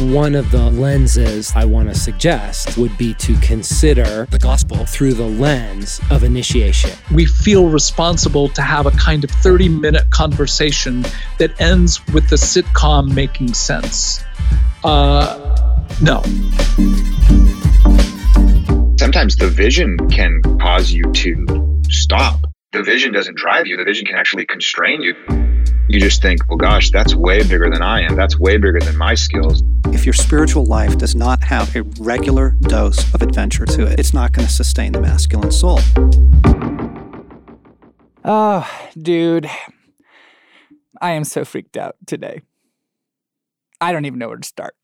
One of the lenses I want to suggest would be to consider the gospel through the lens of initiation. We feel responsible to have a kind of 30 minute conversation that ends with the sitcom making sense. Uh, no. Sometimes the vision can cause you to stop. The vision doesn't drive you, the vision can actually constrain you you just think, well, gosh, that's way bigger than I am. That's way bigger than my skills. If your spiritual life does not have a regular dose of adventure to it, it's not going to sustain the masculine soul. Oh, dude. I am so freaked out today. I don't even know where to start.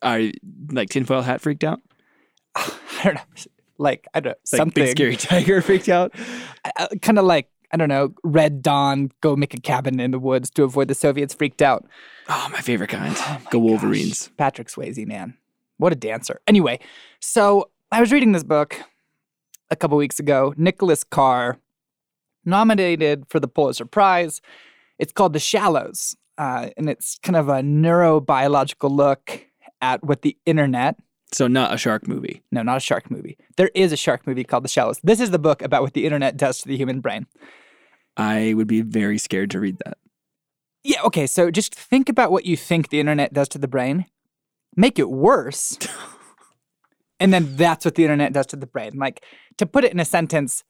Are you, like tinfoil hat freaked out? I don't know. Like, I don't know. Like something. big scary tiger freaked out? kind of like I don't know, Red Dawn, go make a cabin in the woods to avoid the Soviets freaked out. Oh, my favorite kind. Oh my go Wolverines. Gosh. Patrick Swayze, man. What a dancer. Anyway, so I was reading this book a couple weeks ago. Nicholas Carr, nominated for the Pulitzer Prize. It's called The Shallows, uh, and it's kind of a neurobiological look at what the internet. So, not a shark movie. No, not a shark movie. There is a shark movie called The Shallows. This is the book about what the internet does to the human brain. I would be very scared to read that. Yeah, okay, so just think about what you think the internet does to the brain, make it worse, and then that's what the internet does to the brain. Like, to put it in a sentence,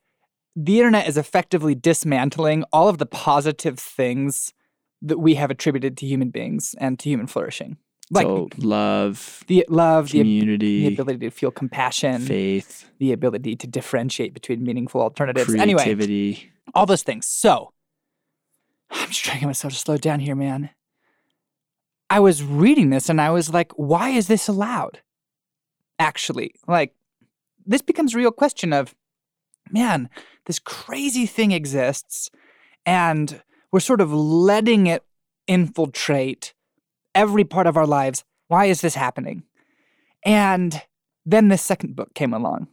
the internet is effectively dismantling all of the positive things that we have attributed to human beings and to human flourishing. Like so love, the love, community, the, the, ability to feel compassion, faith, the ability to differentiate between meaningful alternatives. Creativity. Anyway, all those things. So I'm just trying myself to slow down here, man. I was reading this and I was like, why is this allowed? Actually, like, this becomes a real question of, man, this crazy thing exists and we're sort of letting it infiltrate every part of our lives. Why is this happening? And then this second book came along.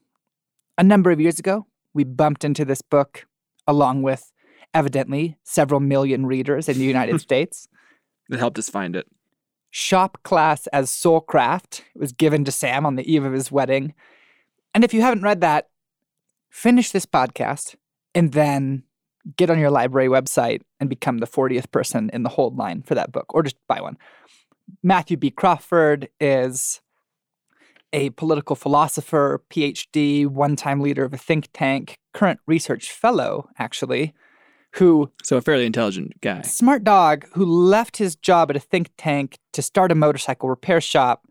A number of years ago, we bumped into this book along with evidently several million readers in the United States. It helped us find it. Shop class as Soulcraft. It was given to Sam on the eve of his wedding. And if you haven't read that, finish this podcast and then get on your library website and become the 40th person in the hold line for that book, or just buy one. Matthew B. Crawford is a political philosopher, PhD, one time leader of a think tank, current research fellow, actually, who. So, a fairly intelligent guy. Smart dog who left his job at a think tank to start a motorcycle repair shop.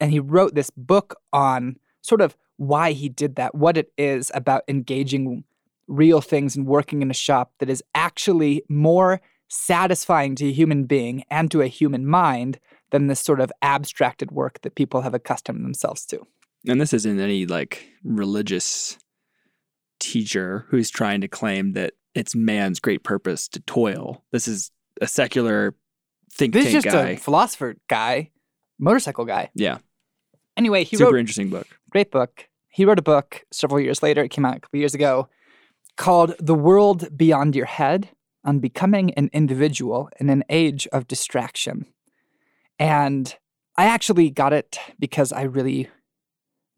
And he wrote this book on sort of why he did that, what it is about engaging real things and working in a shop that is actually more satisfying to a human being and to a human mind than this sort of abstracted work that people have accustomed themselves to. And this isn't any like religious teacher who's trying to claim that it's man's great purpose to toil. This is a secular think this tank is just guy. a philosopher guy, motorcycle guy. Yeah. Anyway, he super wrote super interesting book. Great book. He wrote a book several years later. It came out a couple years ago called "The World Beyond Your Head." on becoming an individual in an age of distraction. And I actually got it because I really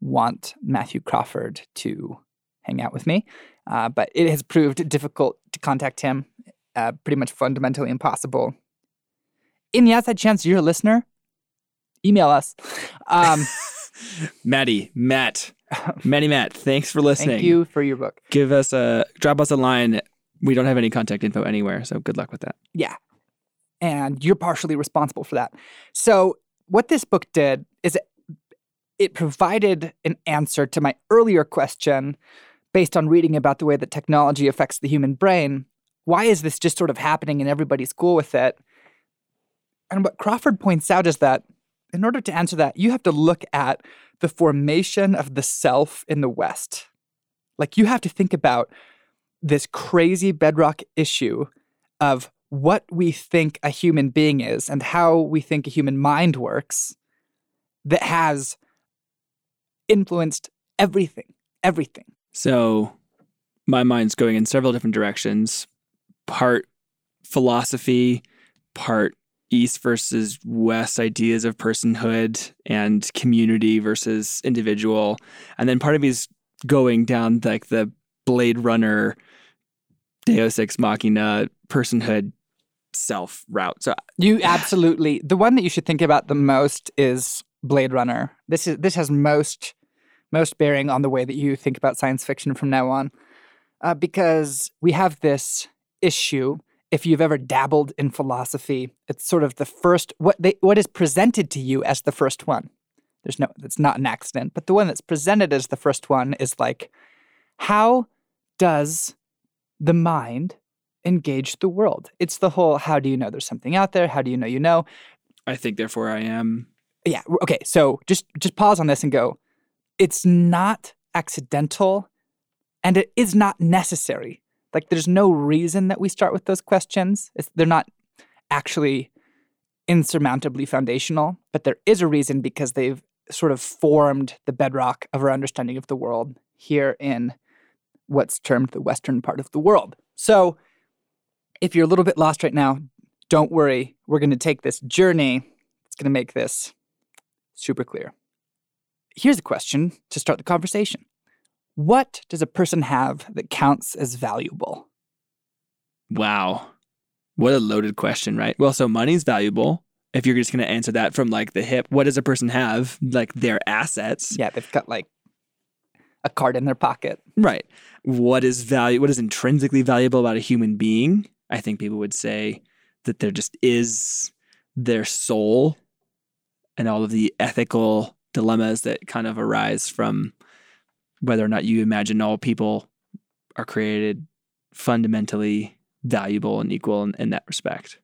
want Matthew Crawford to hang out with me. Uh, but it has proved difficult to contact him, uh, pretty much fundamentally impossible. In the outside chance you're a listener, email us. Um, Maddie, Matt, Matty Matt, thanks for listening. Thank you for your book. Give us a drop us a line we don't have any contact info anywhere, so good luck with that. Yeah. And you're partially responsible for that. So, what this book did is it, it provided an answer to my earlier question based on reading about the way that technology affects the human brain. Why is this just sort of happening and everybody's cool with it? And what Crawford points out is that in order to answer that, you have to look at the formation of the self in the West. Like, you have to think about this crazy bedrock issue of what we think a human being is and how we think a human mind works that has influenced everything, everything. So my mind's going in several different directions part philosophy, part East versus West ideas of personhood and community versus individual. And then part of me is going down like the Blade Runner, Deus Ex Machina personhood self route. So You absolutely. The one that you should think about the most is Blade Runner. This is this has most most bearing on the way that you think about science fiction from now on, uh, because we have this issue. If you've ever dabbled in philosophy, it's sort of the first what they what is presented to you as the first one. There's no, it's not an accident, but the one that's presented as the first one is like, how does the mind engage the world? It's the whole how do you know there's something out there? How do you know you know? I think therefore I am. yeah okay so just just pause on this and go it's not accidental and it is not necessary like there's no reason that we start with those questions. It's, they're not actually insurmountably foundational but there is a reason because they've sort of formed the bedrock of our understanding of the world here in what's termed the western part of the world. So if you're a little bit lost right now don't worry. We're going to take this journey. It's going to make this super clear. Here's a question to start the conversation What does a person have that counts as valuable? Wow. What a loaded question, right? Well, so money's valuable. If you're just going to answer that from like the hip, what does a person have? Like their assets. Yeah, they've got like a card in their pocket. Right. What is value? What is intrinsically valuable about a human being? I think people would say that there just is their soul and all of the ethical dilemmas that kind of arise from whether or not you imagine all people are created fundamentally valuable and equal in, in that respect.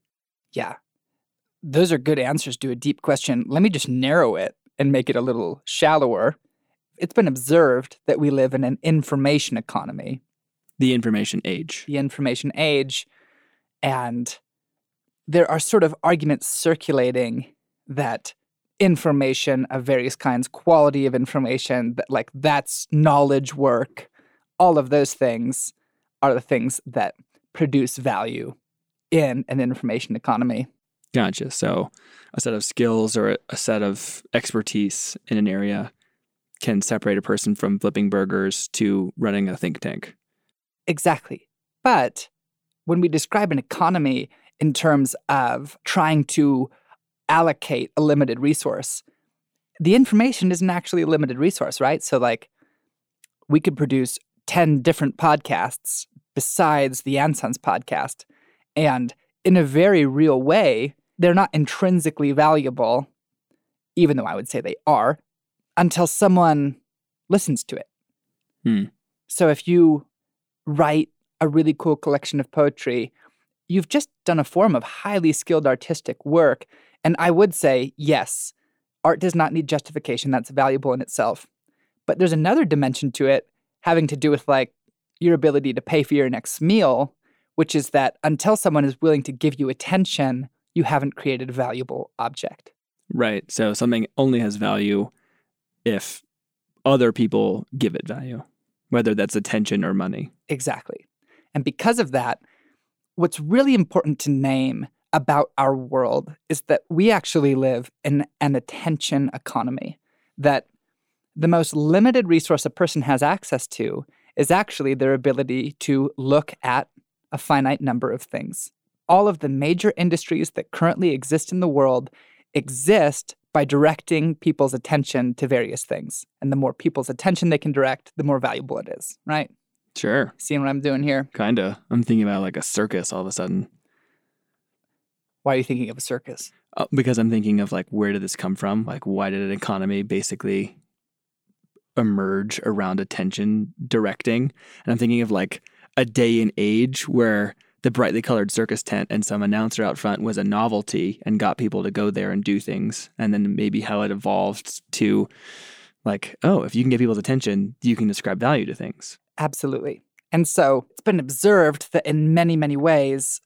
Yeah. Those are good answers to a deep question. Let me just narrow it and make it a little shallower. It's been observed that we live in an information economy, The information age. the information age, and there are sort of arguments circulating that information of various kinds, quality of information, that like that's knowledge work, all of those things are the things that produce value in an information economy. Gotcha. So a set of skills or a- a set of expertise in an area can separate a person from flipping burgers to running a think tank. Exactly. But when we describe an economy in terms of trying to allocate a limited resource, the information isn't actually a limited resource, right? So, like, we could produce 10 different podcasts besides the Ansons podcast. And in a very real way, they're not intrinsically valuable, even though I would say they are, until someone listens to it. Hmm. So, if you write a really cool collection of poetry, you've just done a form of highly skilled artistic work. And I would say, yes, art does not need justification. That's valuable in itself. But there's another dimension to it having to do with like your ability to pay for your next meal, which is that until someone is willing to give you attention, you haven't created a valuable object. Right. So something only has value if other people give it value, whether that's attention or money. Exactly. And because of that, what's really important to name about our world is that we actually live in an attention economy, that the most limited resource a person has access to is actually their ability to look at a finite number of things. All of the major industries that currently exist in the world exist by directing people's attention to various things. And the more people's attention they can direct, the more valuable it is, right? Sure. Seeing what I'm doing here? Kinda. I'm thinking about like a circus all of a sudden. Why are you thinking of a circus? Uh, because I'm thinking of like where did this come from? Like why did an economy basically emerge around attention directing? And I'm thinking of like a day and age where the brightly colored circus tent and some announcer out front was a novelty and got people to go there and do things. And then maybe how it evolved to like, oh, if you can get people's attention, you can describe value to things. Absolutely. And so it's been observed that in many, many ways,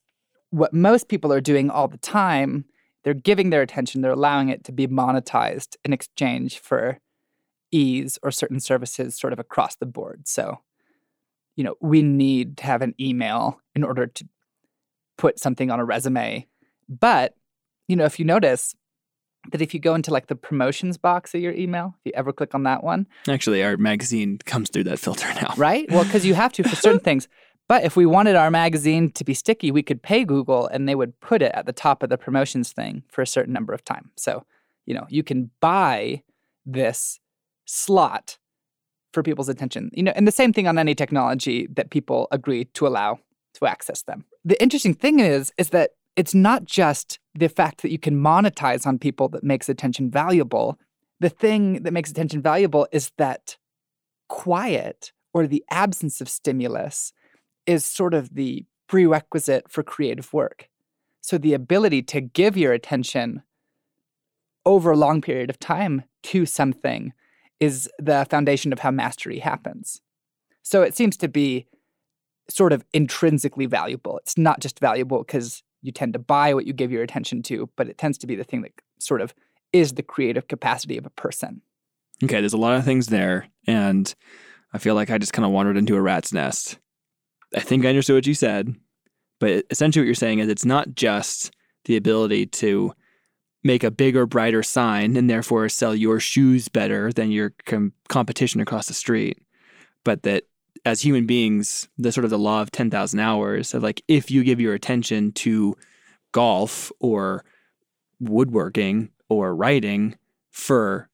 what most people are doing all the time, they're giving their attention, they're allowing it to be monetized in exchange for ease or certain services sort of across the board. So, you know, we need to have an email in order to put something on a resume. But you know, if you notice that if you go into like the promotions box of your email, if you ever click on that one, Actually, our magazine comes through that filter now. right? Well, because you have to for certain things. But if we wanted our magazine to be sticky, we could pay Google and they would put it at the top of the promotions thing for a certain number of time. So, you know, you can buy this slot for people's attention. You know, and the same thing on any technology that people agree to allow to access them. The interesting thing is is that it's not just the fact that you can monetize on people that makes attention valuable. The thing that makes attention valuable is that quiet or the absence of stimulus is sort of the prerequisite for creative work. So the ability to give your attention over a long period of time to something is the foundation of how mastery happens. So it seems to be sort of intrinsically valuable. It's not just valuable because you tend to buy what you give your attention to, but it tends to be the thing that sort of is the creative capacity of a person. Okay, there's a lot of things there, and I feel like I just kind of wandered into a rat's nest. I think I understood what you said, but essentially what you're saying is it's not just the ability to make a bigger, brighter sign and therefore sell your shoes better than your com- competition across the street, but that as human beings, the sort of the law of 10,000 hours of like, if you give your attention to golf or woodworking or writing for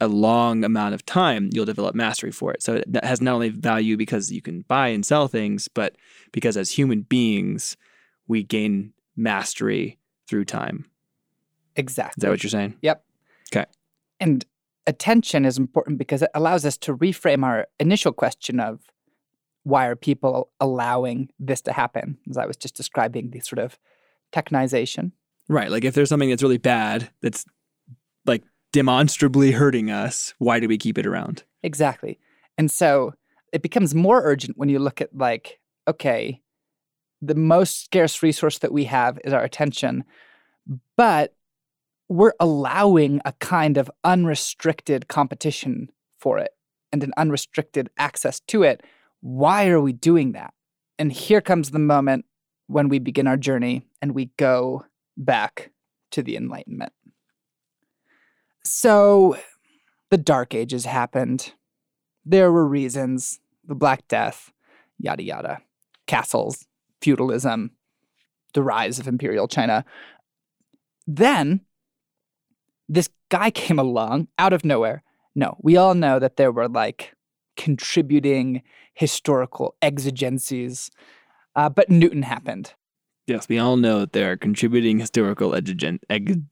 a long amount of time, you'll develop mastery for it. So that has not only value because you can buy and sell things, but because as human beings, we gain mastery through time. Exactly. Is that what you're saying? Yep. Okay. And attention is important because it allows us to reframe our initial question of why are people allowing this to happen? As I was just describing the sort of technization. Right. Like if there's something that's really bad that's like demonstrably hurting us, why do we keep it around? Exactly. And so it becomes more urgent when you look at like, okay, the most scarce resource that we have is our attention, but we're allowing a kind of unrestricted competition for it and an unrestricted access to it. Why are we doing that? And here comes the moment when we begin our journey and we go back to the Enlightenment. So the Dark Ages happened. There were reasons the Black Death, yada, yada, castles, feudalism, the rise of imperial China. Then this guy came along out of nowhere. No, we all know that there were like contributing historical exigencies, uh, but Newton happened. Yes, we all know that there are contributing historical exigen- eg-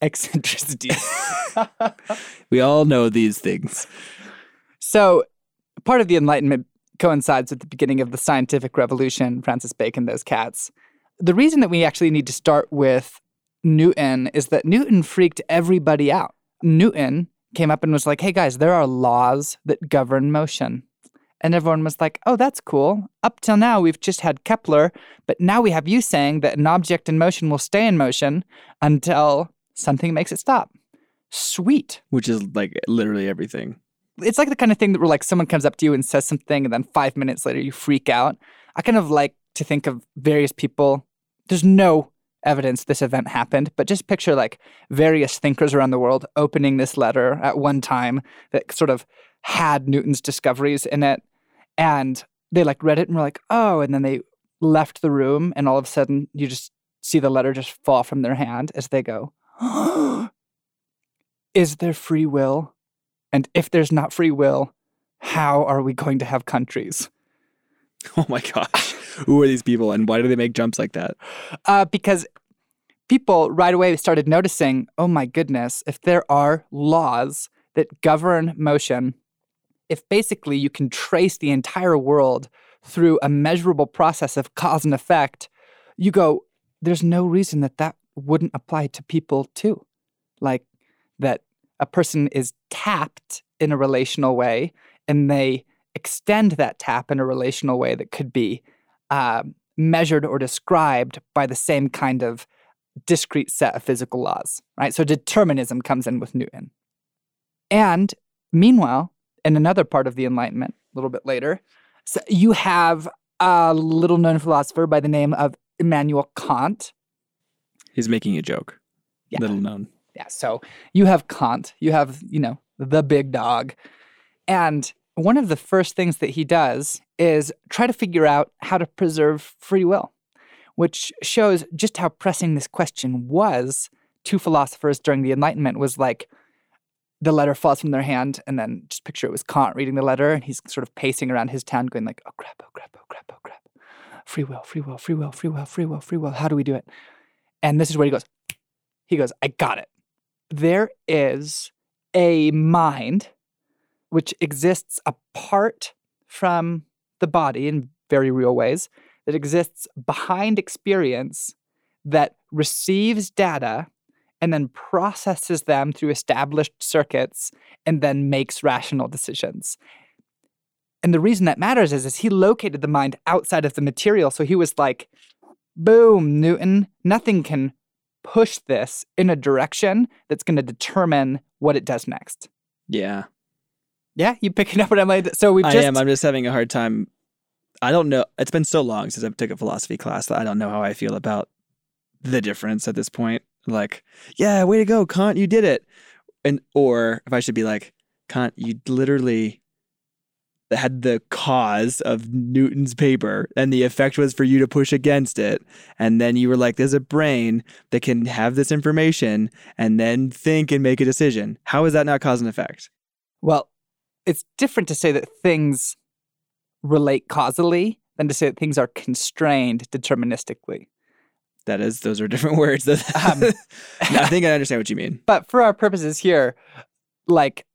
Eccentricities. We all know these things. so, part of the Enlightenment coincides with the beginning of the scientific revolution, Francis Bacon, those cats. The reason that we actually need to start with Newton is that Newton freaked everybody out. Newton came up and was like, hey guys, there are laws that govern motion. And everyone was like, oh, that's cool. Up till now, we've just had Kepler, but now we have you saying that an object in motion will stay in motion until something makes it stop. Sweet. Which is like literally everything. It's like the kind of thing that where like someone comes up to you and says something, and then five minutes later you freak out. I kind of like to think of various people. There's no evidence this event happened, but just picture like various thinkers around the world opening this letter at one time that sort of had Newton's discoveries in it. And they like read it and were like, oh, and then they left the room, and all of a sudden you just see the letter just fall from their hand as they go, Is there free will? And if there's not free will, how are we going to have countries? Oh my gosh. Who are these people and why do they make jumps like that? uh, because people right away started noticing oh my goodness, if there are laws that govern motion, if basically you can trace the entire world through a measurable process of cause and effect, you go, there's no reason that that wouldn't apply to people too. Like that a person is tapped in a relational way and they extend that tap in a relational way that could be uh, measured or described by the same kind of discrete set of physical laws, right? So determinism comes in with Newton. And meanwhile, in another part of the Enlightenment, a little bit later, so you have a little known philosopher by the name of Immanuel Kant. He's making a joke. Yeah. Little known. Yeah. So you have Kant, you have, you know, the big dog. And one of the first things that he does is try to figure out how to preserve free will, which shows just how pressing this question was to philosophers during the Enlightenment was like the letter falls from their hand and then just picture it was Kant reading the letter and he's sort of pacing around his town going like, oh crap, oh crap, oh crap, oh crap. Free will, free will, free will, free will, free will, free will. How do we do it? And this is where he goes, he goes, I got it. There is a mind which exists apart from the body in very real ways, that exists behind experience, that receives data and then processes them through established circuits and then makes rational decisions. And the reason that matters is, is he located the mind outside of the material. So he was like, boom, Newton, nothing can push this in a direction that's going to determine what it does next. Yeah. Yeah, you picking up what I'm like. So we've I am. I'm just having a hard time. I don't know. It's been so long since I've took a philosophy class that I don't know how I feel about the difference at this point. Like, yeah, way to go, Kant, you did it. And or if I should be like, Kant, you literally had the cause of Newton's paper and the effect was for you to push against it. And then you were like, there's a brain that can have this information and then think and make a decision. How is that not cause and effect? Well, it's different to say that things relate causally than to say that things are constrained deterministically. That is, those are different words. Um, I think I understand what you mean. But for our purposes here, like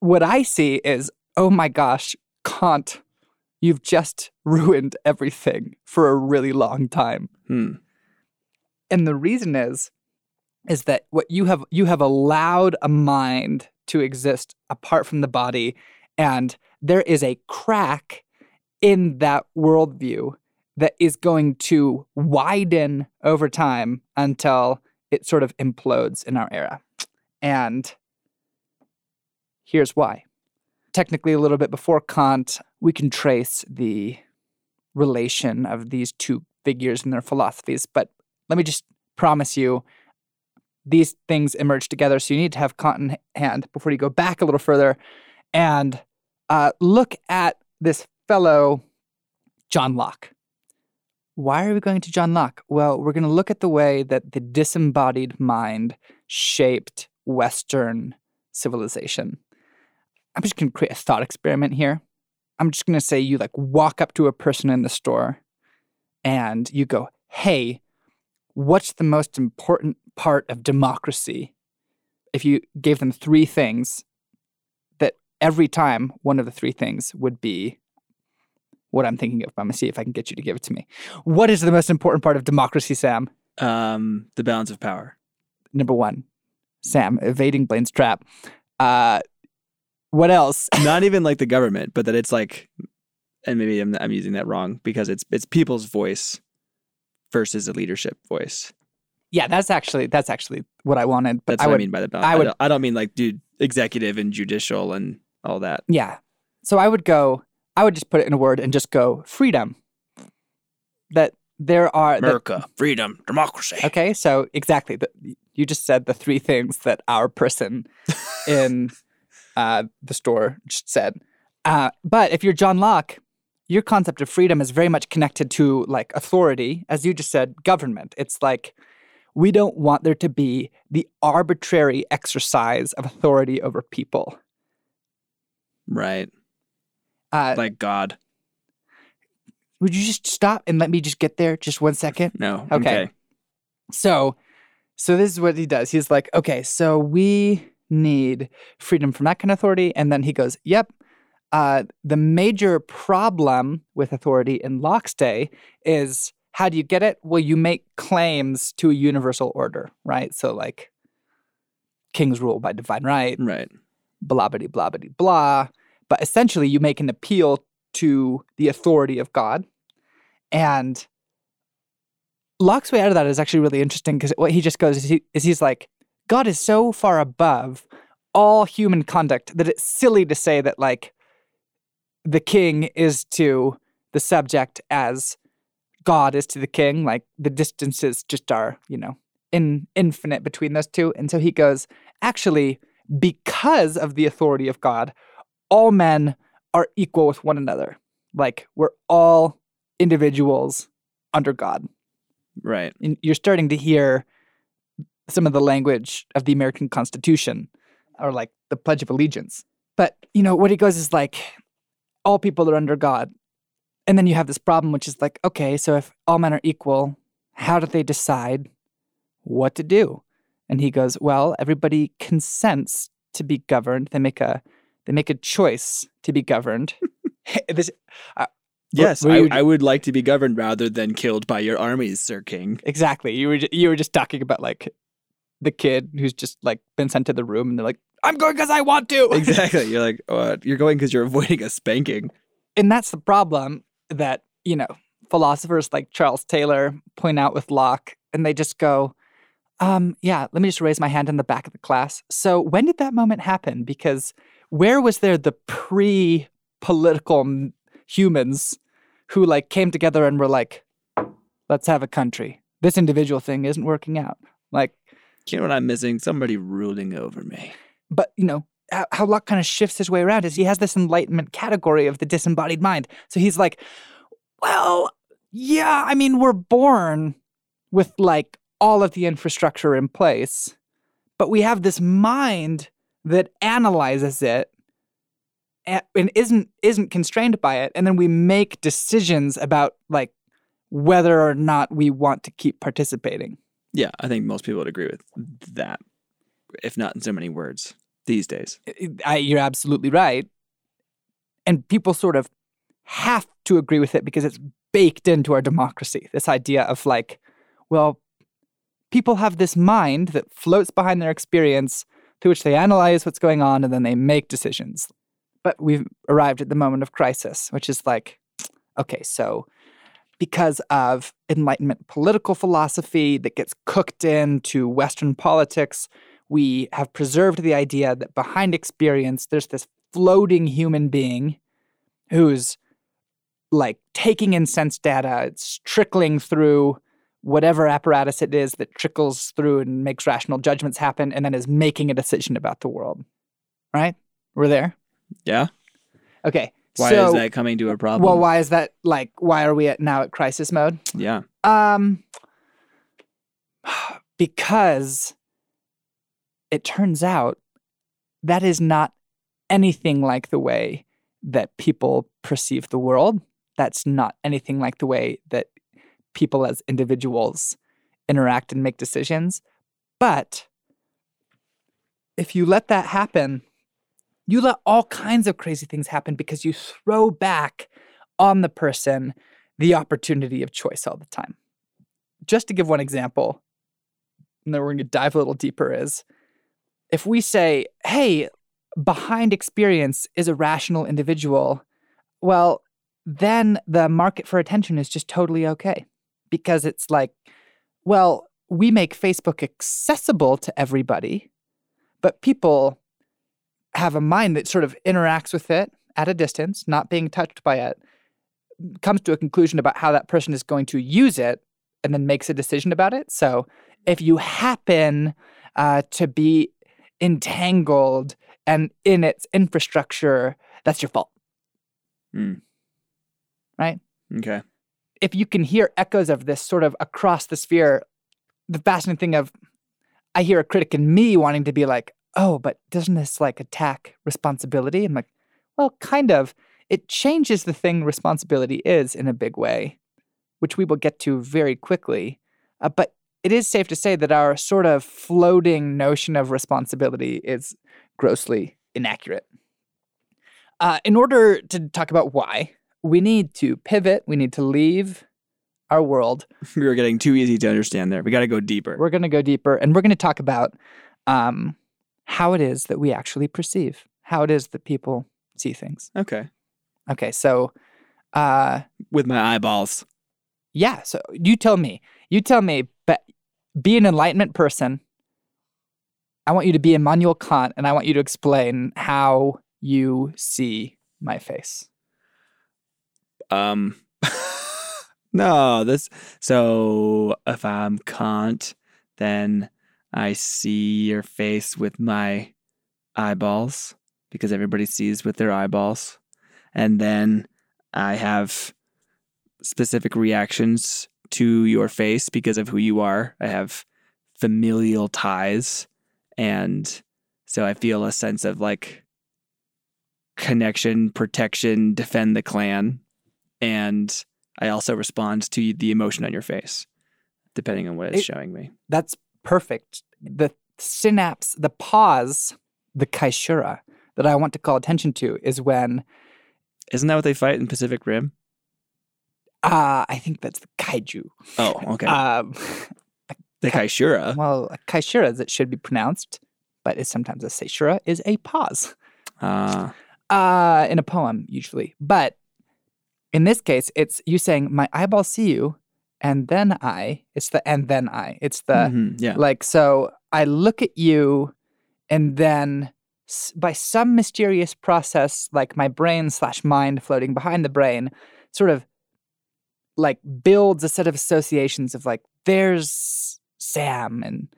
what I see is, oh my gosh, Kant, you've just ruined everything for a really long time. Hmm. And the reason is, is that what you have you have allowed a mind to exist apart from the body, and there is a crack in that worldview that is going to widen over time until it sort of implodes in our era. And here's why. Technically, a little bit before Kant, we can trace the relation of these two figures and their philosophies. But let me just promise you, these things emerge together. So you need to have Kant in hand before you go back a little further and uh, look at this fellow, John Locke. Why are we going to John Locke? Well, we're going to look at the way that the disembodied mind shaped Western civilization. I'm just going to create a thought experiment here. I'm just going to say you like walk up to a person in the store and you go, hey, what's the most important part of democracy? If you gave them three things, that every time one of the three things would be what I'm thinking of. I'm gonna see if I can get you to give it to me. What is the most important part of democracy, Sam? Um, the balance of power. Number one, Sam evading Blaine's trap. Uh, what else? Not even like the government, but that it's like, and maybe I'm, I'm using that wrong because it's it's people's voice versus a leadership voice. Yeah, that's actually that's actually what I wanted. But That's I what would, I mean by the balance. I I, would- don't, I don't mean like dude executive and judicial and all that. Yeah. So I would go. I would just put it in a word and just go freedom. That there are that- America, freedom, democracy. Okay, so exactly. The, you just said the three things that our person in uh, the store just said. Uh, but if you're John Locke, your concept of freedom is very much connected to like authority, as you just said, government. It's like we don't want there to be the arbitrary exercise of authority over people. Right, Uh, like God. would you just stop and let me just get there just one second? No. Okay. Okay. So, so this is what he does. He's like, okay, so we need freedom from that kind of authority, and then he goes, yep. Uh, the major problem with authority in Locke's day is how do you get it? Well, you make claims to a universal order, right? So, like, kings rule by divine right, Right. blah, blah, blah, blah, blah. But essentially, you make an appeal to the authority of God. And Locke's way out of that is actually really interesting because what he just goes is, he, is he's like, God is so far above all human conduct that it's silly to say that, like, the king is to the subject as God is to the king. Like the distances just are, you know, in infinite between those two. And so he goes, actually, because of the authority of God, all men are equal with one another. Like we're all individuals under God. Right. And you're starting to hear some of the language of the American Constitution or like the Pledge of Allegiance. But, you know, what he goes is like, all people are under God. And then you have this problem, which is like, okay, so if all men are equal, how do they decide what to do? And he goes, well, everybody consents to be governed. They make a they make a choice to be governed. this, uh, Yes, I, you- I would like to be governed rather than killed by your armies, Sir King. exactly. You were you were just talking about like the kid who's just like been sent to the room, and they're like, "I'm going because I want to." Exactly. You're like, oh, you're going because you're avoiding a spanking. and that's the problem that you know philosophers like charles taylor point out with locke and they just go um yeah let me just raise my hand in the back of the class so when did that moment happen because where was there the pre-political humans who like came together and were like let's have a country this individual thing isn't working out like You know what I'm missing? Somebody ruling over me. but you know how, how Locke kind of shifts his way around is he has this enlightenment category of the disembodied mind. So he's like, well, yeah, I mean, we're born with like all of the infrastructure in place, but we have this mind that analyzes it and isn't isn't constrained by it, and then we make decisions about like whether or not we want to keep participating. Yeah, I think most people would agree with that, if not in so many words these days. I, you're absolutely right. And people sort of have to agree with it because it's baked into our democracy. This idea of like, well, people have this mind that floats behind their experience through which they analyze what's going on and then they make decisions. But we've arrived at the moment of crisis, which is like, okay, so because of Enlightenment political philosophy that gets cooked into Western politics, we have preserved the idea that behind experience, there's this floating human being who's like taking in sense data, it's trickling through whatever apparatus it is that trickles through and makes rational judgments happen, and then is making a decision about the world. Right? We're there. Yeah. Okay. Why so, is that coming to a problem? Well, why is that like why are we at now at crisis mode? Yeah. Um, because it turns out that is not anything like the way that people perceive the world. That's not anything like the way that people as individuals interact and make decisions. But if you let that happen, you let all kinds of crazy things happen because you throw back on the person the opportunity of choice all the time. Just to give one example, and then we're going to dive a little deeper, is if we say, hey, behind experience is a rational individual, well, then the market for attention is just totally okay because it's like, well, we make Facebook accessible to everybody, but people have a mind that sort of interacts with it at a distance, not being touched by it, comes to a conclusion about how that person is going to use it, and then makes a decision about it. So if you happen uh, to be entangled and in its infrastructure, that's your fault. Hmm. Right? Okay. If you can hear echoes of this sort of across the sphere, the fascinating thing of I hear a critic in me wanting to be like, oh, but doesn't this like attack responsibility? I'm like, well, kind of. It changes the thing responsibility is in a big way, which we will get to very quickly. Uh, but it is safe to say that our sort of floating notion of responsibility is grossly inaccurate. Uh, in order to talk about why, we need to pivot, we need to leave our world We were getting too easy to understand there. We got to go deeper. we're going to go deeper and we're going to talk about um, how it is that we actually perceive, how it is that people see things. Okay. Okay, so uh, With my eyeballs. yeah, so you tell me, you tell me, but be an enlightenment person. I want you to be Immanuel Kant and I want you to explain how you see my face. Um, No, this. So if I'm Kant, then I see your face with my eyeballs because everybody sees with their eyeballs. And then I have specific reactions to your face because of who you are. I have familial ties. And so I feel a sense of like connection, protection, defend the clan. And I also respond to the emotion on your face, depending on what it's It- showing me. That's perfect. The synapse, the pause, the caesura that I want to call attention to is when Isn't that what they fight in Pacific Rim? uh, I think that's the kaiju. Oh, okay. Um, the caesura. well, a caesura as it should be pronounced, but it's sometimes a caesura is a pause. Uh, uh, in a poem usually. But in this case, it's you saying, "My eyeballs see you," and then I. It's the and then I. It's the mhm, yeah. like so. I look at you, and then s- by some mysterious process, like my brain slash mind floating behind the brain, sort of like builds a set of associations of like, there's Sam, and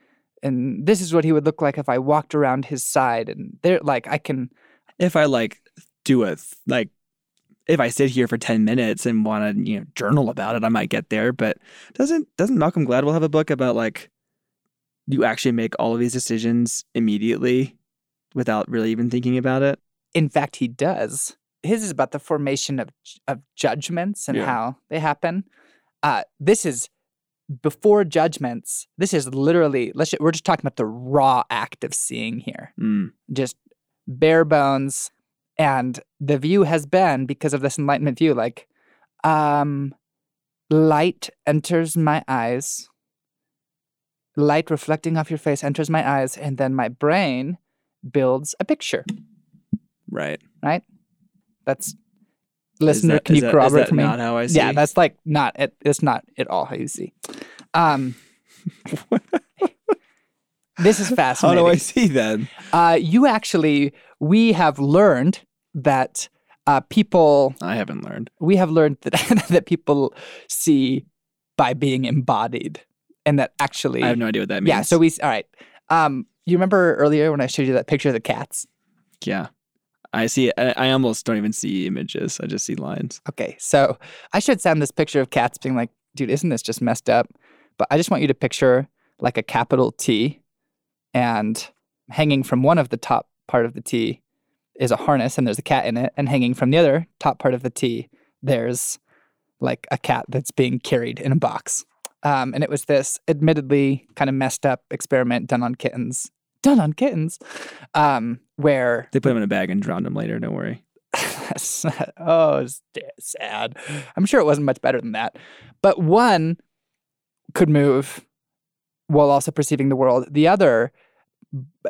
and this is what he would look like if I walked around his side, and there, like, I can. if I like do a like if I sit here for 10 minutes and want to, you know, journal about it, I might get there, but doesn't doesn't Malcolm Gladwell have a book about like you actually make all of these decisions immediately without really even thinking about it? In fact, he does. His is about the formation of of judgments and Yeah. how they happen. Uh, this is before judgments. This is literally. Let's. We're just talking about the raw act of seeing here, Mm. just bare bones. And the view has been because of this enlightenment view, like, um, light enters my eyes. Light reflecting off your face enters my eyes, and then my brain builds a picture. Right. right? That's listener. that- can you that- corroborate that for me? Not how I see. yeah, that's like not. It, it's not at all how you see. Um, this is fascinating. how do I see then? Uh, you actually, we have learned that uh, people. I haven't learned. We have learned that that people see by being embodied, and that actually. I have no idea what that means. yeah. So we. All right. Um, you remember earlier when I showed you that picture of the cats? yeah. I see I, I almost don't even see images. I just see lines. Okay, so I should send this picture of cats being like, dude, isn't this just messed up? But I just want you to picture like a capital T and hanging from one of the top part of the T is a harness and there's a cat in it. And hanging from the other top part of the T, there's like a cat that's being carried in a box. Um, and it was this admittedly kind of messed up experiment done on kittens. Done on kittens, um, where They put them in a bag and drowned them later. Don't worry. oh, it's sad. I'm sure it wasn't much better than that. But one could move while also perceiving the world. The other,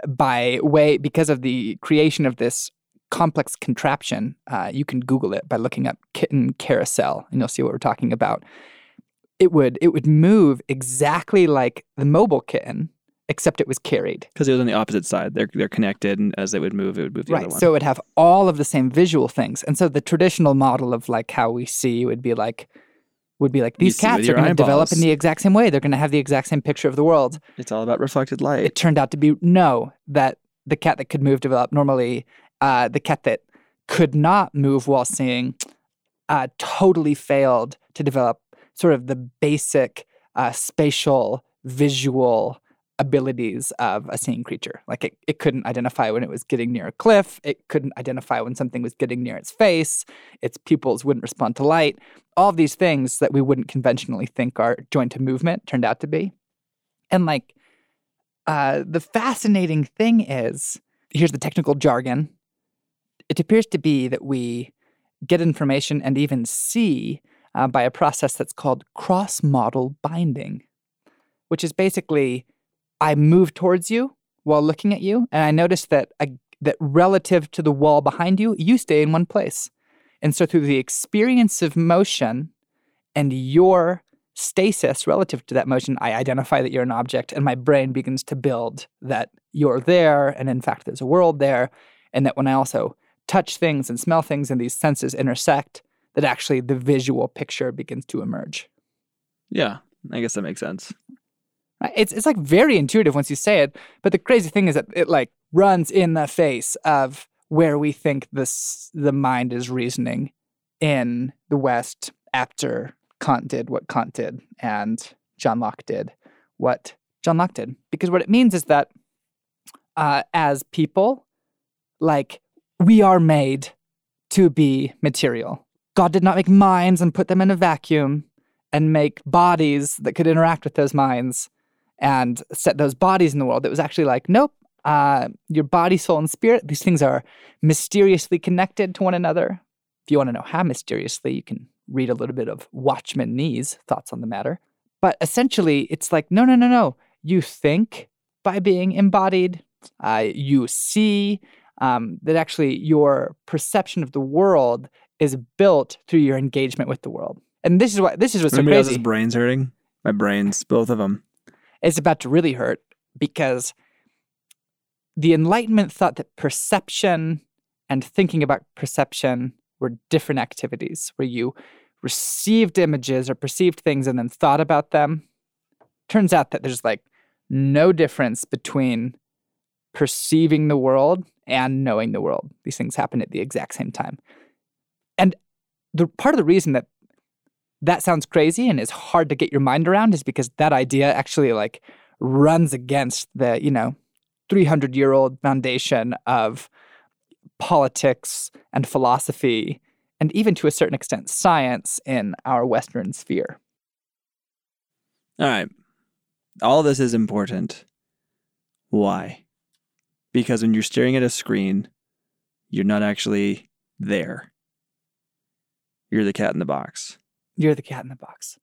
by way, because of the creation of this complex contraption, uh, you can Google it by looking up kitten carousel, and you'll see what we're talking about. It would it would move exactly like the mobile kitten, except it was carried. Because it was on the opposite side. They're they're connected, and as they would move, it would move the right. other one. So it would have all of the same visual things. And so the traditional model of like how we see would be like would be like these cats are going to develop in the exact same way. They're going to have the exact same picture of the world. it's all about reflected light. It turned out to be no, that the cat that could move developed normally. Uh, the cat that could not move while seeing uh, totally failed to develop sort of the basic uh, spatial visual abilities of a seeing creature. Like it, it couldn't identify when it was getting near a cliff. It couldn't identify when something was getting near its face. Its pupils wouldn't respond to light. All of these things that we wouldn't conventionally think are joined to movement turned out to be. And like uh, the fascinating thing is here's the technical jargon. It appears to be that we get information and even see uh, by a process that's called cross modal binding, which is basically I move towards you while looking at you, and I notice that I, that relative to the wall behind you, you stay in one place. And so through the experience of motion and your stasis relative to that motion, I identify that you're an object, and my brain begins to build that you're there, and in fact, there's a world there, and that when I also touch things and smell things and these senses intersect, that actually the visual picture begins to emerge. Yeah, I guess that makes sense. It's it's like very intuitive once you say it, but the crazy thing is that it like runs in the face of where we think this the mind is reasoning in the West after Kant did what Kant did and John Locke did what John Locke did. Because what it means is that uh, as people, like we are made to be material. God did not make minds and put them in a vacuum and make bodies that could interact with those minds and set those bodies in the world. It was actually like, nope, uh, your body, soul, and spirit, these things are mysteriously connected to one another. If you want to know how mysteriously, you can read a little bit of Watchman Nee's thoughts on the matter. But essentially, it's like, no, no, no, no. You think by being embodied, uh, you see um, that actually your perception of the world is built through your engagement with the world. And this is what this is what's so Anybody crazy. else's brains hurting? My brains, both of them. It's about to really hurt because the Enlightenment thought that perception and thinking about perception were different activities where you received images or perceived things and then thought about them. Turns out that there's like no difference between perceiving the world and knowing the world. These things happen at the exact same time. And the part of the reason that that sounds crazy and is hard to get your mind around is because that idea actually like runs against the, you know, 300 year old foundation of politics and philosophy and even to a certain extent science in our western sphere. All right. All this is important. Why? Because when you're staring at a screen, you're not actually there. You're the cat in the box. You're the cat in the box.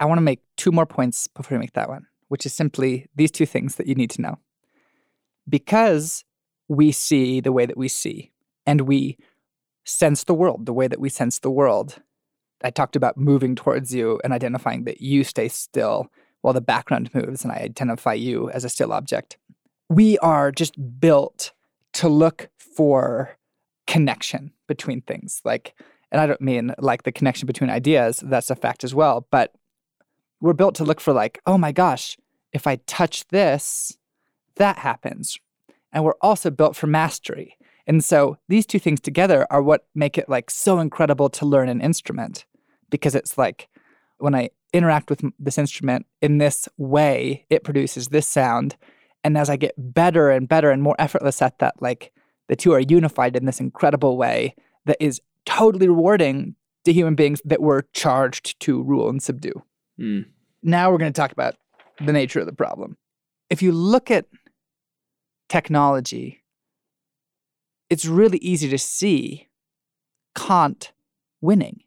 I want to make two more points before we make that one, which is simply these two things that you need to know. Because we see the way that we see and we sense the world the way that we sense the world. I talked about moving towards you and identifying that you stay still while the background moves and I identify you as a still object. We are just built to look for connection between things. Like, and I don't mean like the connection between ideas, that's a fact as well, but we're built to look for like, oh my gosh, if I touch this, that happens. And we're also built for mastery. And so these two things together are what make it like so incredible to learn an instrument because it's like when I interact with this instrument in this way, it produces this sound. And as I get better and better and more effortless at that, like the two are unified in this incredible way that is totally rewarding to human beings that we're charged to rule and subdue. Mm. Now we're going to talk about the nature of the problem. If you look at technology, it's really easy to see Kant winning.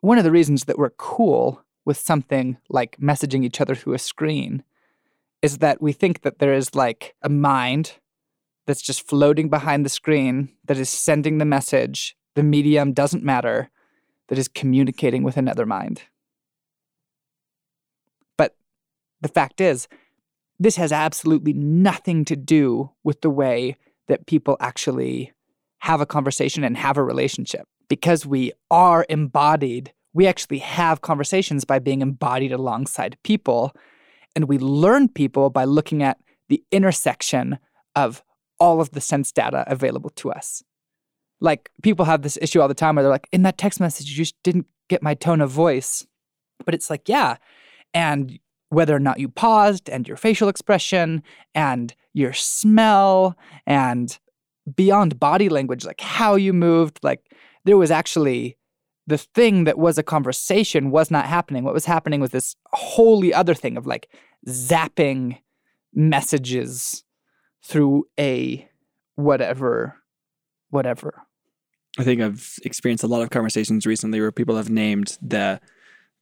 One of the reasons that we're cool with something like messaging each other through a screen is that we think that there is like a mind that's just floating behind the screen that is sending the message. The medium doesn't matter, that is communicating with another mind. But the fact is, this has absolutely nothing to do with the way that people actually have a conversation and have a relationship. Because we are embodied, we actually have conversations by being embodied alongside people. And we learn people by looking at the intersection of all of the sense data available to us. Like people have this issue all the time where they're like, in that text message, you just didn't get my tone of voice. But it's like, yeah. And whether or not you paused and your facial expression and your smell and beyond body language, like how you moved, like there was actually the thing that was a conversation was not happening. What was happening was this wholly other thing of like zapping messages through a whatever, whatever. I think I've experienced a lot of conversations recently where people have named the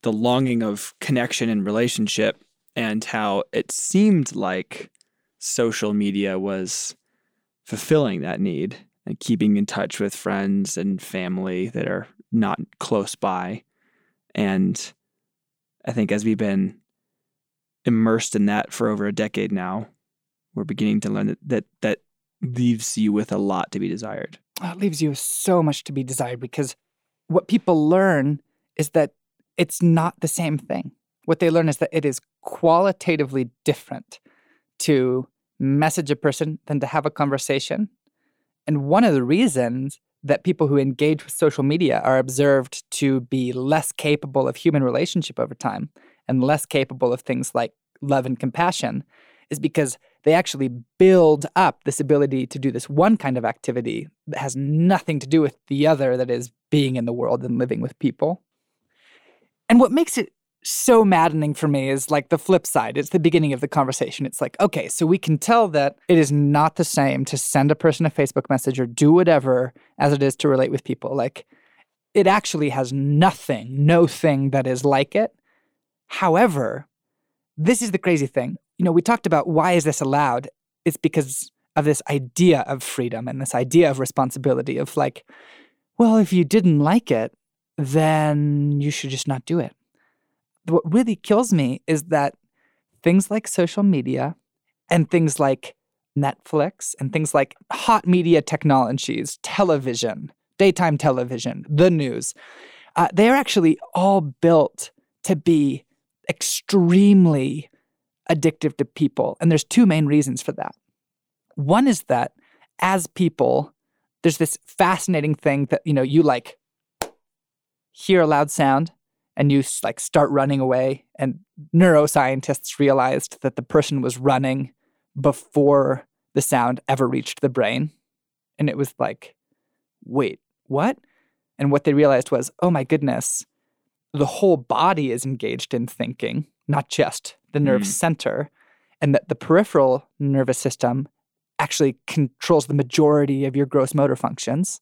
the longing of connection and relationship and how it seemed like social media was fulfilling that need and keeping in touch with friends and family that are not close by. And I think as we've been immersed in that for over a decade now, we're beginning to learn that that, that leaves you with a lot to be desired. Oh, it leaves you so much to be desired because what people learn is that it's not the same thing. What they learn is that it is qualitatively different to message a person than to have a conversation. And one of the reasons that people who engage with social media are observed to be less capable of human relationship over time and less capable of things like love and compassion is because they actually build up this ability to do this one kind of activity that has nothing to do with the other that is being in the world and living with people. And what makes it so maddening for me is like the flip side. It's the beginning of the conversation. It's like, okay, so we can tell that it is not the same to send a person a Facebook message or do whatever as it is to relate with people. Like, it actually has nothing, no thing that is like it. However, this is the crazy thing. You know, we talked about why is this allowed? It's because of this idea of freedom and this idea of responsibility of like, well, if you didn't like it, then you should just not do it. What really kills me is that things like social media and things like Netflix and things like hot media technologies, television, daytime television, the news, uh, they're actually all built to be extremely addictive to people. And there's two main reasons for that. One is that as people, there's this fascinating thing that, you know, you like hear a loud sound and you like start running away and neuroscientists realized that the person was running before the sound ever reached the brain and it was like wait what and what they realized was oh my goodness the whole body is engaged in thinking not just the nerve mm. center and that the peripheral nervous system actually controls the majority of your gross motor functions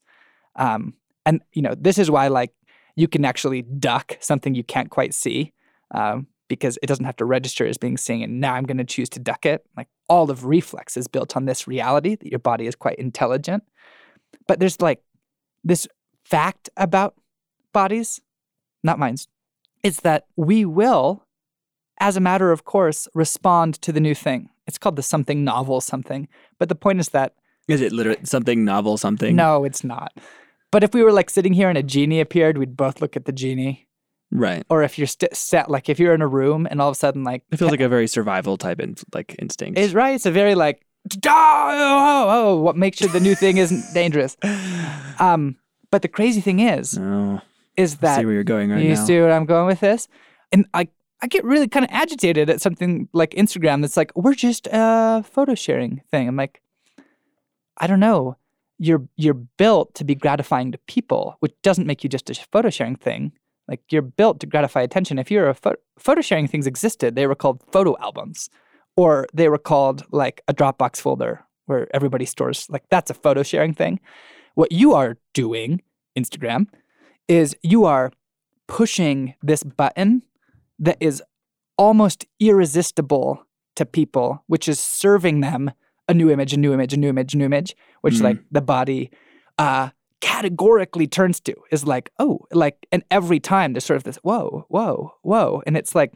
um, and you know this is why like you can actually duck something you can't quite see um, because it doesn't have to register as being seen. And now I'm going to choose to duck it. Like all of reflex is built on this reality that your body is quite intelligent. But there's like this fact about bodies, not minds, it's that we will, as a matter of course, respond to the new thing. It's called the something novel something. But the point is that. Is it literally something novel something? No, it's not. But if we were like sitting here and a genie appeared, we'd both look at the genie. Right. Or if you're st- set, like if you're in a room and all of a sudden, like it feels like a very survival type in, like instinct. It's right. It's a very like, oh, oh, oh, what makes sure the new thing isn't dangerous. Um, but the crazy thing is, oh, is that I see where you're going right you now. see where I'm going with this, and I I get really kind of agitated at something like Instagram that's like we're just a photo sharing thing. I'm like, I don't know you're you're built to be gratifying to people, which doesn't make you just a photo sharing thing. Like you're built to gratify attention. If you're a pho- photo sharing things existed, they were called photo albums, or they were called like a Dropbox folder where everybody stores. Like that's a photo sharing thing. What you are doing, Instagram, is you are pushing this button that is almost irresistible to people, which is serving them a new image, a new image, a new image, a new image, which mm-hmm. like the body uh categorically turns to is like, oh, like and every time there's sort of this, whoa, whoa, whoa. And it's like,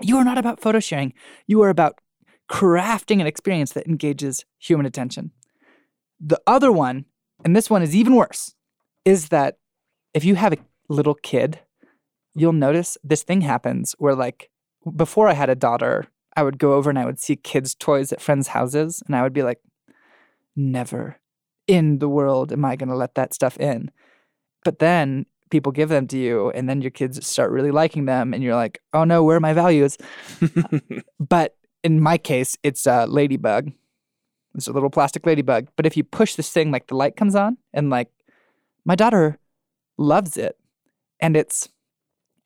you are not about photo sharing. You are about crafting an experience that engages human attention. The other one, and this one is even worse, is that if you have a little kid, you'll notice this thing happens where like before I had a daughter, I would go over and I would see kids' toys at friends' houses, and I would be like, never in the world am I going to let that stuff in. But then people give them to you, and then your kids start really liking them, and you're like, oh no, where are my values? but in my case, it's a ladybug. It's a little plastic ladybug. But if you push this thing, like the light comes on, and like my daughter loves it. And it's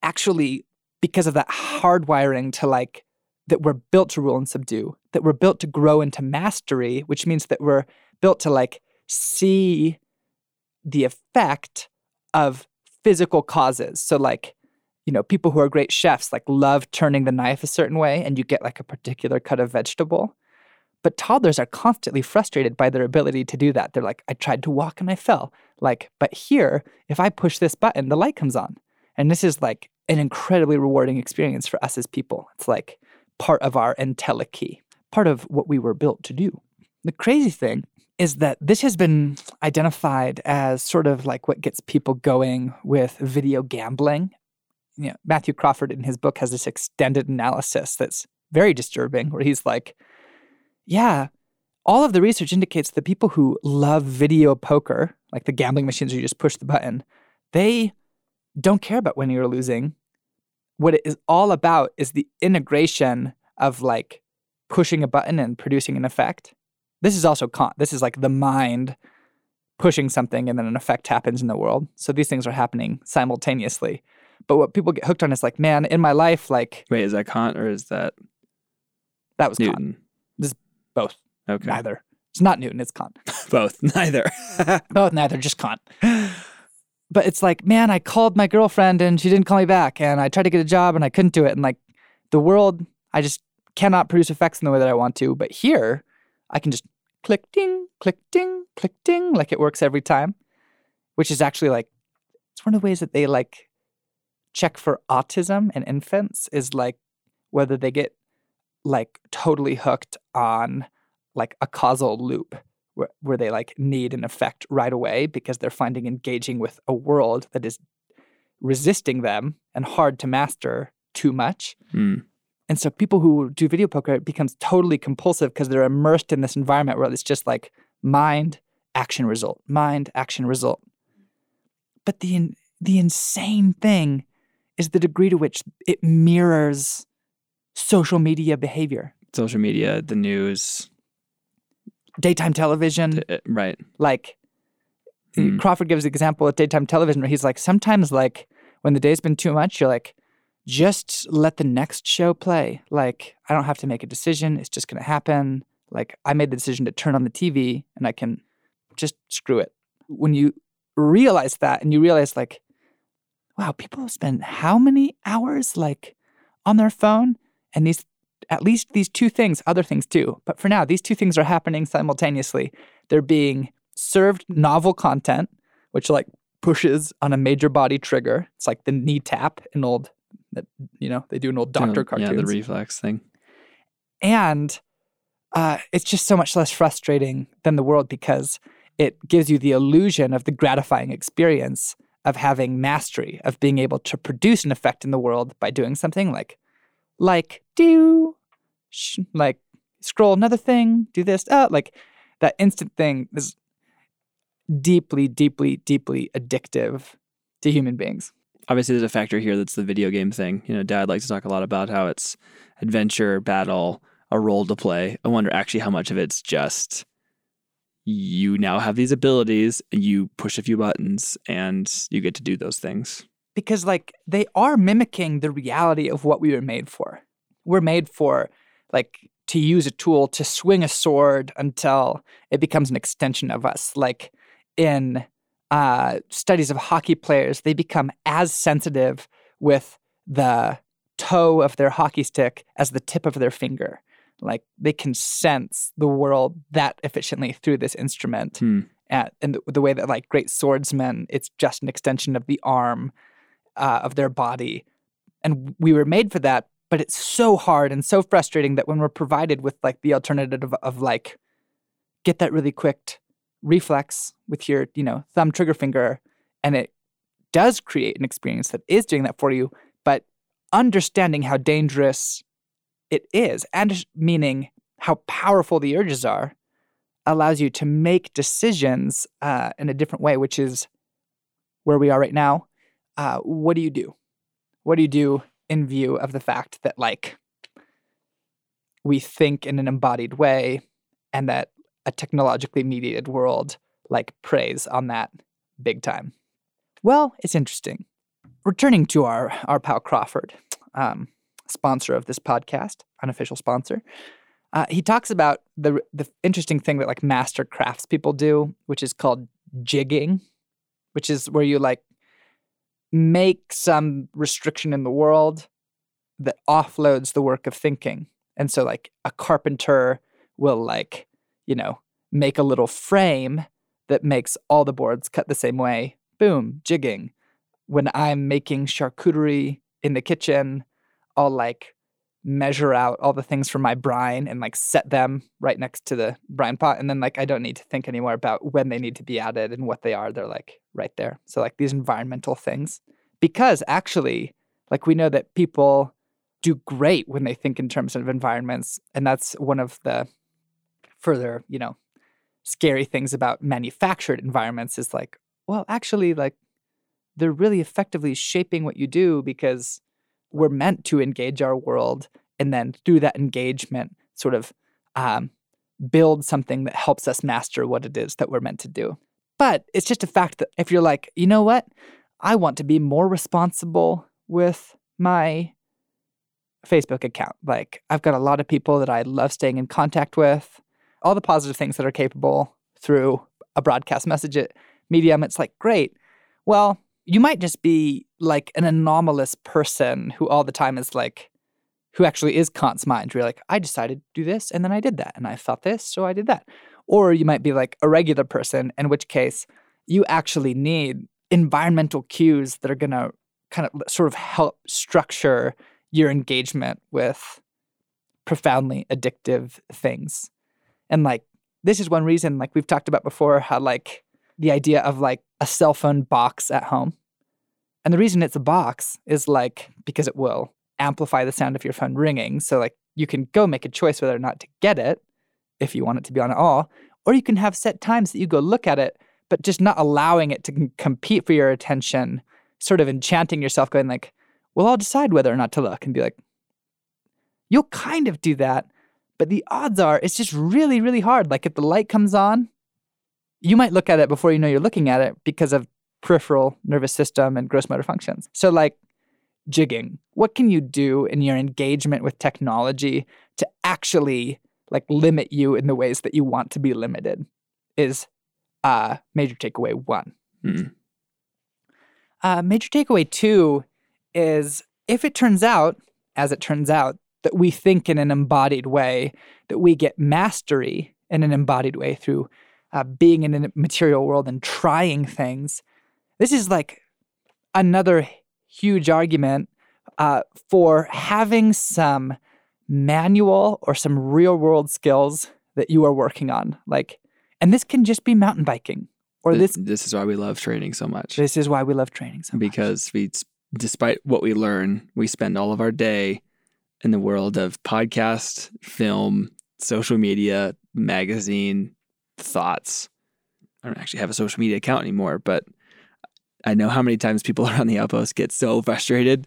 actually because of that hardwiring to like that we're built to rule and subdue, that we're built to grow into mastery, which means that we're built to like see the effect of physical causes. So like, you know, people who are great chefs like love turning the knife a certain way and you get like a particular cut of vegetable. But toddlers are constantly frustrated by their ability to do that. They're like, I tried to walk and I fell. Like, but here, if I push this button, the light comes on. And this is like an incredibly rewarding experience for us as people. It's like, part of our entelechy, part of what we were built to do. The crazy thing is that this has been identified as sort of like what gets people going with video gambling. you know, Matthew Crawford in his book has this extended analysis that's very disturbing, where he's like, yeah, all of the research indicates that people who love video poker, like the gambling machines where you just push the button, they don't care about winning or losing. What it is all about is the integration of like pushing a button and producing an effect. This is also Kant. This is like the mind pushing something and then an effect happens in the world. So these things are happening simultaneously. But what people get hooked on is like, man, in my life, like Wait, is that Kant or is that that was Kant. Both. Okay. Neither. It's not Newton, it's Kant. Both. Neither. Both neither, just Kant. But it's like, man, I called my girlfriend and she didn't call me back, and I tried to get a job and I couldn't do it. And like the world, I just cannot produce effects in the way that I want to. But here, I can just click ding, click ding, click ding, like it works every time, which is actually like, it's one of the ways that they like check for autism in infants is like whether they get like totally hooked on like a causal loop where, where they like need an effect right away because they're finding engaging with a world that is resisting them and hard to master too much. Hmm. And so people who do video poker, it becomes totally compulsive because they're immersed in this environment where it's just like mind, action, result, mind, action, result. But the in- the insane thing is the degree to which it mirrors social media behavior, Social media, the news. daytime television. uh, Right. like Hmm. Crawford gives the example of daytime television where he's like, sometimes like when the day's been too much, you're like, just let the next show play. Like, I don't have to make a decision. It's just gonna happen. Like, I made the decision to turn on the TV and I can just screw it. When you realize that and you realize like, wow, people spend how many hours like on their phone and these at least these two things, other things too. But for now, these two things are happening simultaneously. They're being served novel content, which like pushes on a major body trigger. It's like the knee tap in old, that you know, they do an old doctor Uh, cartoons. Yeah, the reflex thing. and uh, it's just so much less frustrating than the world because it gives you the illusion of the gratifying experience of having mastery, of being able to produce an effect in the world by doing something like, like do, sh- like scroll another thing, do this, uh, like that instant thing is deeply, deeply, deeply addictive to human beings. Obviously, there's a factor here that's the video game thing. You know, Dad likes to talk a lot about how it's adventure, battle, a role to play. I wonder actually how much of it's just you now have these abilities and you push a few buttons and you get to do those things. Because like they are mimicking the reality of what we were made for. We're made for like to use a tool to swing a sword until it becomes an extension of us. Like in uh, studies of hockey players, they become as sensitive with the toe of their hockey stick as the tip of their finger. Like they can sense the world that efficiently through this instrument. Hmm. At, and the, the way that like great swordsmen, it's just an extension of the arm uh, of their body. And we were made for that, but it's so hard and so frustrating that when we're provided with like the alternative of, of like, get that really quick reflex with your, you know, thumb trigger finger, and it does create an experience that is doing that for you, but understanding how dangerous it is, and meaning how powerful the urges are, allows you to make decisions uh, in a different way, which is where we are right now uh, what do you do? What do you do in view of the fact that, like, we think in an embodied way and that a technologically mediated world, like, preys on that big time? Well, it's interesting. Returning to our, our pal Crawford, um, sponsor of this podcast, unofficial sponsor, uh, he talks about the, the interesting thing that, like, master crafts people do, which is called jigging, which is where you, like, make some restriction in the world that offloads the work of thinking. And so, like, a carpenter will, like, you know, make a little frame that makes all the boards cut the same way. Boom, jigging. When I'm making charcuterie in the kitchen, I'll like measure out all the things for my brine and like set them right next to the brine pot. And then, like, I don't need to think anymore about when they need to be added and what they are. They're like right there. So, like, these environmental things. Because actually, Like we know that people do great when they think in terms of environments. And that's one of the further, you know, scary things about manufactured environments is like, well, actually, like they're really effectively shaping what you do because we're meant to engage our world and then through that engagement sort of um, build something that helps us master what it is that we're meant to do. But it's just a fact that if you're like you know what? I want to be more responsible with my facebook account. Like i've got a lot of people that i love staying in contact with all the positive things that are capable through a broadcast message at medium. It's like great. Well you might just be like an anomalous person who all the time is like, who actually is Kant's mind. You're like, I decided to do this and then I did that and I thought this, so I did that. Or you might be like a regular person, in which case you actually need environmental cues that are going to kind of sort of help structure your engagement with profoundly addictive things. And like, this is one reason, like we've talked about before, how like the idea of like a cell phone box at home and the reason it's a box is like because it will amplify the sound of your phone ringing. So like you can go make a choice whether or not to get it if you want it to be on at all, or you can have set times that you go look at it, but just not allowing it to compete for your attention, sort of enchanting yourself, going like, well, I'll decide whether or not to look and be like, you'll kind of do that, but the odds are it's just really, really hard. Like if the light comes on, you might look at it before you know you're looking at it because of peripheral nervous system and gross motor functions. So, like jigging, what can you do in your engagement with technology to actually like limit you in the ways that you want to be limited? Is uh, major takeaway one. Mm. Uh, major takeaway two is if it turns out, as it turns out, that we think in an embodied way, that we get mastery in an embodied way through uh, being in a material world and trying things, this is like another huge argument uh, for having some manual or some real world skills that you are working on. Like, and this can just be mountain biking or this. This is why we love training so much. This is why we love training so much. Because we, despite what we learn, we spend all of our day in the world of podcast, film, social media, magazine, thoughts. I don't actually have a social media account anymore, but I know how many times people around the outpost get so frustrated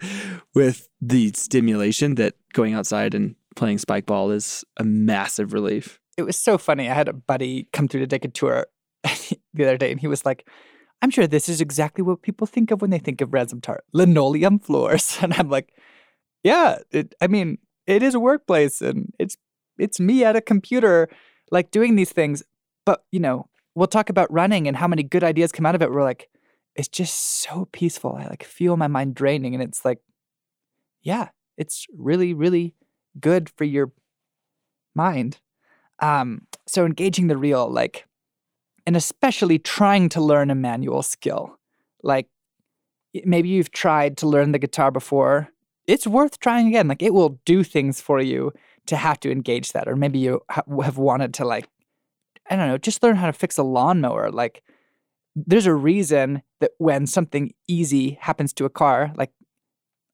with the stimulation that going outside and playing spike ball is a massive relief. It was so funny. I had a buddy come through to take a tour the other day, and he was like, I'm sure this is exactly what people think of when they think of Ransomtar linoleum floors. And I'm like, yeah, it, I mean, it is a workplace and it's it's me at a computer like doing these things. But, you know, we'll talk about running and how many good ideas come out of it. We're like, it's just so peaceful. I like feel my mind draining, and it's like, yeah, it's really, really good for your mind. Um, so engaging the real, like, and especially trying to learn a manual skill, like maybe you've tried to learn the guitar before. It's worth trying again. Like it will do things for you to have to engage that, or maybe you have wanted to like, I don't know, just learn how to fix a lawnmower. Like there's a reason that when something easy happens to a car, like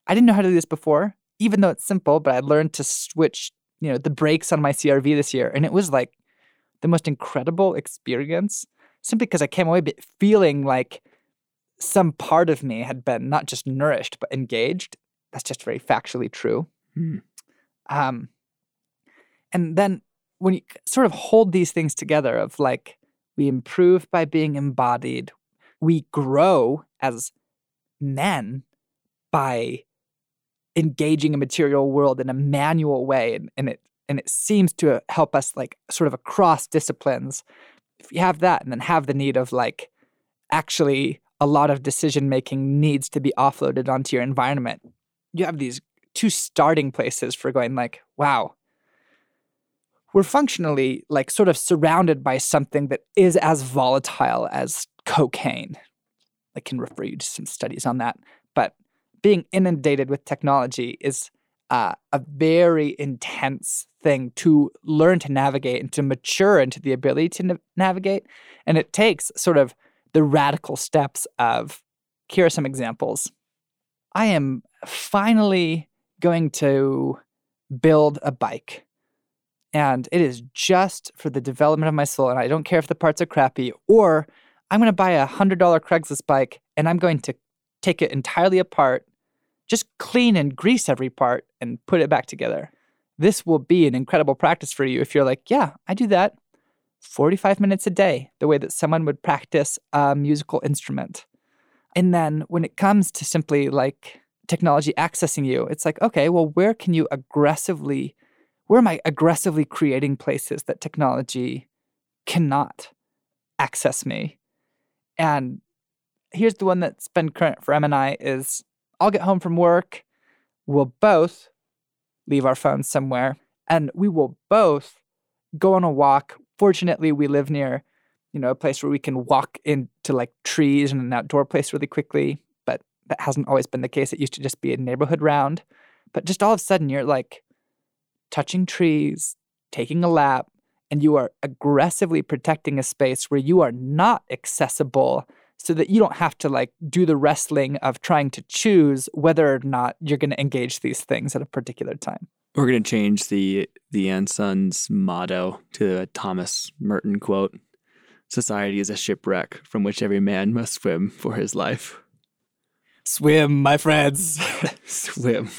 I didn't know how to do this before, even though it's simple, but I learned to switch, you know, the brakes on my CRV this year. And it was like the most incredible experience simply because I came away feeling like some part of me had been not just nourished, but engaged. That's just very factually true. Hmm. Um, and then when you sort of hold these things together of like, we improve by being embodied. We grow as men by engaging a material world in a manual way. And, and it and it seems to help us like sort of across disciplines. If you have that and then have the need of like actually a lot of decision making needs to be offloaded onto your environment, you have these two starting places for going like, wow, we're functionally like sort of surrounded by something that is as volatile as cocaine. I can refer you to some studies on that. But being inundated with technology is uh, a very intense thing to learn to navigate and to mature into the ability to na- navigate. And it takes sort of the radical steps of here are some examples I am finally going to build a bike. And it is just for the development of my soul. And I don't care if the parts are crappy, or I'm going to buy a $100 Craigslist bike and I'm going to take it entirely apart, just clean and grease every part and put it back together. This will be an incredible practice for you if you're like, yeah, I do that 45 minutes a day, the way that someone would practice a musical instrument. And then when it comes to simply like technology accessing you, it's like, okay, well, where can you aggressively, where am I aggressively creating places that technology cannot access me? And here's the one that's been current for M and I is I'll get home from work, we'll both leave our phones somewhere, and we will both go on a walk. Fortunately, we live near you know, a place where we can walk into like trees and an outdoor place really quickly. But that hasn't always been the case. It used to just be a neighborhood round. But just all of a sudden, you're like touching trees, taking a lap, and you are aggressively protecting a space where you are not accessible so that you don't have to like do the wrestling of trying to choose whether or not you're going to engage these things at a particular time. We're going to change the the Anson's motto to a Thomas Merton quote. Society is a shipwreck from which every man must swim for his life. Swim, my friends. swim.